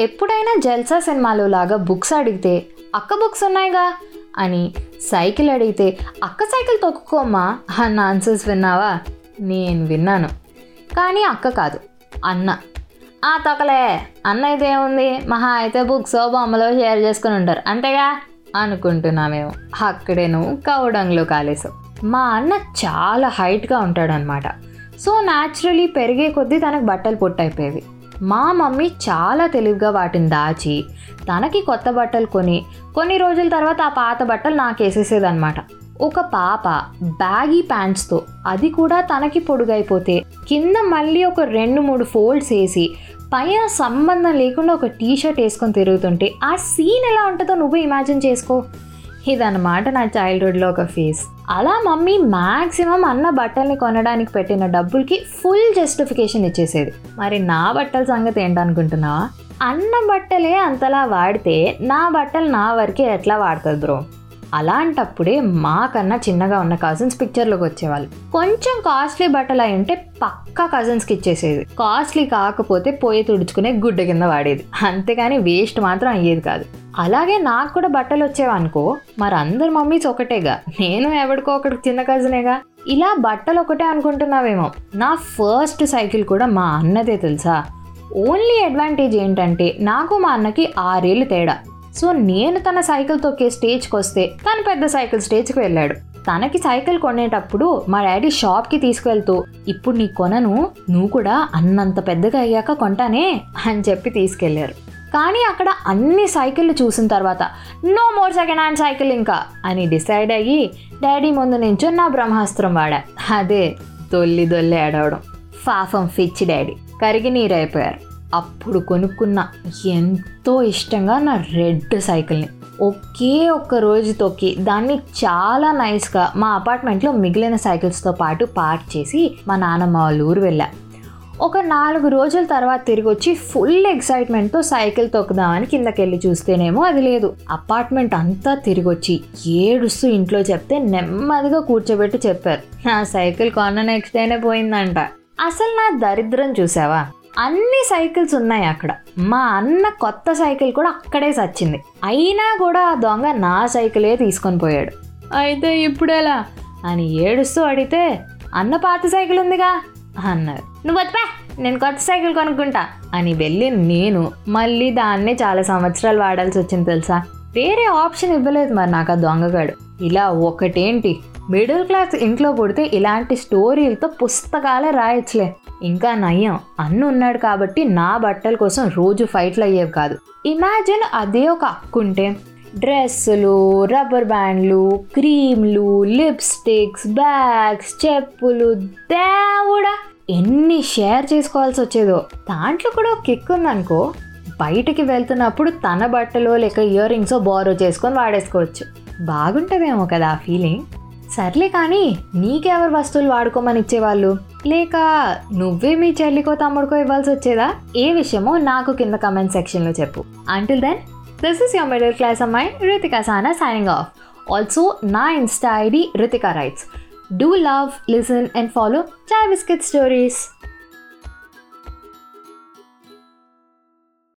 ఎప్పుడైనా జల్సా సినిమాలో లాగా బుక్స్ అడిగితే అక్క బుక్స్ ఉన్నాయిగా? అని సైకిల్ అడిగితే అక్క సైకిల్ తొక్కుకోమ్మా అన్న ఆన్సర్స్ విన్నావా? నేను విన్నాను. కానీ అక్క కాదు అన్న. ఆ తొకలే అన్న అయితే ఏముంది? మహా అయితే బుక్స్ బొమ్మలో షేర్ చేసుకుని ఉంటారు. అంతేగా? అనుకుంటున్నామేమో. అక్కడే నువ్వు కౌడంలో కాలేసావు మా అన్న చాలా హైట్గా ఉంటాడనమాట సో న్యాచురలీ పెరిగే కొద్దీ తనకు బట్టలు పొట్టయిపోయేవి. మా మమ్మీ చాలా తెలివిగా వాటిని దాచి తనకి కొత్త బట్టలు కొని కొన్ని రోజుల తర్వాత ఆ పాత బట్టలు నాకు వేసేసేదనమాట ఒక పాప బ్యాగీ ప్యాంట్స్తో అది కూడా తనకి పొడుగైపోతే కింద మళ్ళీ ఒక రెండు మూడు ఫోల్డ్స్ వేసి పైన సంబంధం లేకుండా ఒక టీషర్ట్ వేసుకొని తిరుగుతుంటే ఆ సీన్ ఎలా ఉంటుందో నువ్వు ఇమాజిన్ చేసుకో. ఇదన్నమాట నా చైల్డ్హుడ్లో ఒక ఫేస్ అలా మమ్మీ మ్యాక్సిమం అన్న బట్టల్ని కొనడానికి పెట్టిన డబ్బులకి ఫుల్ జస్టిఫికేషన్ ఇచ్చేసేది. మరి నా బట్టల సంగతి ఏంటనుకుంటున్నావా? అన్న బట్టలే అంతలా వాడితే నా బట్టలు నా వరకే ఎట్లా వాడుతుంది బ్రో? అలాంటప్పుడే మాకన్నా చిన్నగా ఉన్న కజిన్స్ పిక్చర్లోకి వచ్చేవాళ్ళు. కొంచెం కాస్ట్లీ బట్టలు అయి ఉంటే పక్కా కజిన్స్కి ఇచ్చేసేది. కాస్ట్లీ కాకపోతే పోయి తుడుచుకునే గుడ్డ కింద వాడేది. అంతేగాని వేస్ట్ మాత్రం అయ్యేది కాదు. అలాగే నాకు కూడా బట్టలు వచ్చేవనుకో మరి అందరు మమ్మీస్ ఒకటేగా. నేను ఎవడికో ఒకటి చిన్న కజినేగా ఇలా బట్టలు ఒకటే అనుకుంటున్నావేమో. నా ఫస్ట్ సైకిల్ కూడా మా అన్నదే తెలుసా? ఓన్లీ అడ్వాంటేజ్ ఏంటంటే నాకు మా అన్నకి ఆరేళ్ళు తేడా. సో నేను తన సైకిల్ తొక్కే స్టేజ్కి వస్తే తను పెద్ద సైకిల్ స్టేజ్కి వెళ్ళాడు. తనకి సైకిల్ కొనేటప్పుడు మా డాడీ షాప్కి తీసుకెళ్తూ ఇప్పుడు నీ కొనను నువ్వు కూడా అన్నంత పెద్దగా అయ్యాక కొంటానే అని చెప్పి తీసుకెళ్ళారు. కానీ అక్కడ అన్ని సైకిళ్ళు చూసిన తర్వాత no more second hand cycle ఇంకా అని డిసైడ్ అయ్యి డాడీ ముందు నుంచి నా బ్రహ్మాస్త్రం వాడా అదే దొల్లి దొల్లి ఆడవడం ఫాఫం ఫిచ్చి డాడీ. కరిగి నీరైపోయారు. అప్పుడు కొనుక్కున్న ఎంతో ఇష్టంగా నా రెడ్ సైకిల్ని ఒకే ఒక్క రోజు తొక్కి దాన్ని చాలా నైస్గా మా అపార్ట్మెంట్లో మిగిలిన సైకిల్స్తో పాటు పార్క్ చేసి మా నాన్నమ్మ వాళ్ళ ఊరు వెళ్ళా. ఒక నాలుగు రోజుల తర్వాత తిరిగి వచ్చి ఫుల్ ఎక్సైట్మెంట్తో సైకిల్ తొక్కుదామని కిందకెళ్ళి చూస్తేనేమో అది లేదు. అపార్ట్మెంట్ అంతా తిరిగి వచ్చి ఏడుస్తూ ఇంట్లో చెప్తే నెమ్మదిగా కూర్చోబెట్టి చెప్పారు. నా సైకిల్ కొన్న నెక్స్ట్ డేనే పోయిందంట. అసలు నా దరిద్రం చూసావా? అన్ని సైకిల్స్ ఉన్నాయి అక్కడ. మా అన్న కొత్త సైకిల్ కూడా అక్కడే సచ్చింది. అయినా కూడా ఆ దొంగ నా సైకిలే తీసుకొని పోయాడు. అయితే ఇప్పుడెలా అని ఏడుస్తూ అడిగితే అన్న పాత సైకిల్ ఉందిగా? అన్నారు. నువ్వు వద్దా నేను కొత్త సైకిల్ కొనుక్కుంటా. అని వెళ్ళి నేను మళ్ళీ దాన్నే చాలా సంవత్సరాలు వాడాల్సి వచ్చింది తెలుసా? వేరే ఆప్షన్ ఇవ్వలేదు మరి నాకు ఆ దొంగగాడు. ఇలా ఒకటేంటి? మిడిల్ క్లాస్ ఇంట్లో పుడితే ఇలాంటి స్టోరీలతో పుస్తకాలే రాయొచ్చులే. ఇంకా నయ్యం అన్ను ఉన్నాడు కాబట్టి నా బట్టల కోసం రోజు ఫైట్లు అయ్యేవి కాదు. ఇమాజిన్ అదే ఒక అక్కుంటే డ్రెస్సులు రబ్బర్ బ్యాండ్లు క్రీమ్లు లిప్స్టిక్స్ బ్యాగ్స్ చెప్పులు. దేవుడా! ఎన్ని షేర్ చేసుకోవాల్సి వచ్చేదో. దాంట్లో కూడా ఒక కిక్ ఉందనుకో. బయటికి వెళ్తున్నప్పుడు తన బట్టలో లేక ఇయర్ రింగ్స్ బారో చేసుకొని వాడేసుకోవచ్చు. బాగుంటుందేమో కదా ఆ ఫీలింగ్. సర్లే కానీ నీకెవరు వస్తువులు వాడుకోమని ఇచ్చేవాళ్ళు? లేక నువ్వే మీ చెల్లికో తమ్ముడికో ఇవ్వాల్సి వచ్చేదా? ఏ విషయమో నాకు కింద కమెంట్ సెక్షన్లో చెప్పు. Until then this is your middle class అమ్మాయి Ritika Sana signing off also నా Insta ID Ritika writes do love listen and follow chai biscuit stories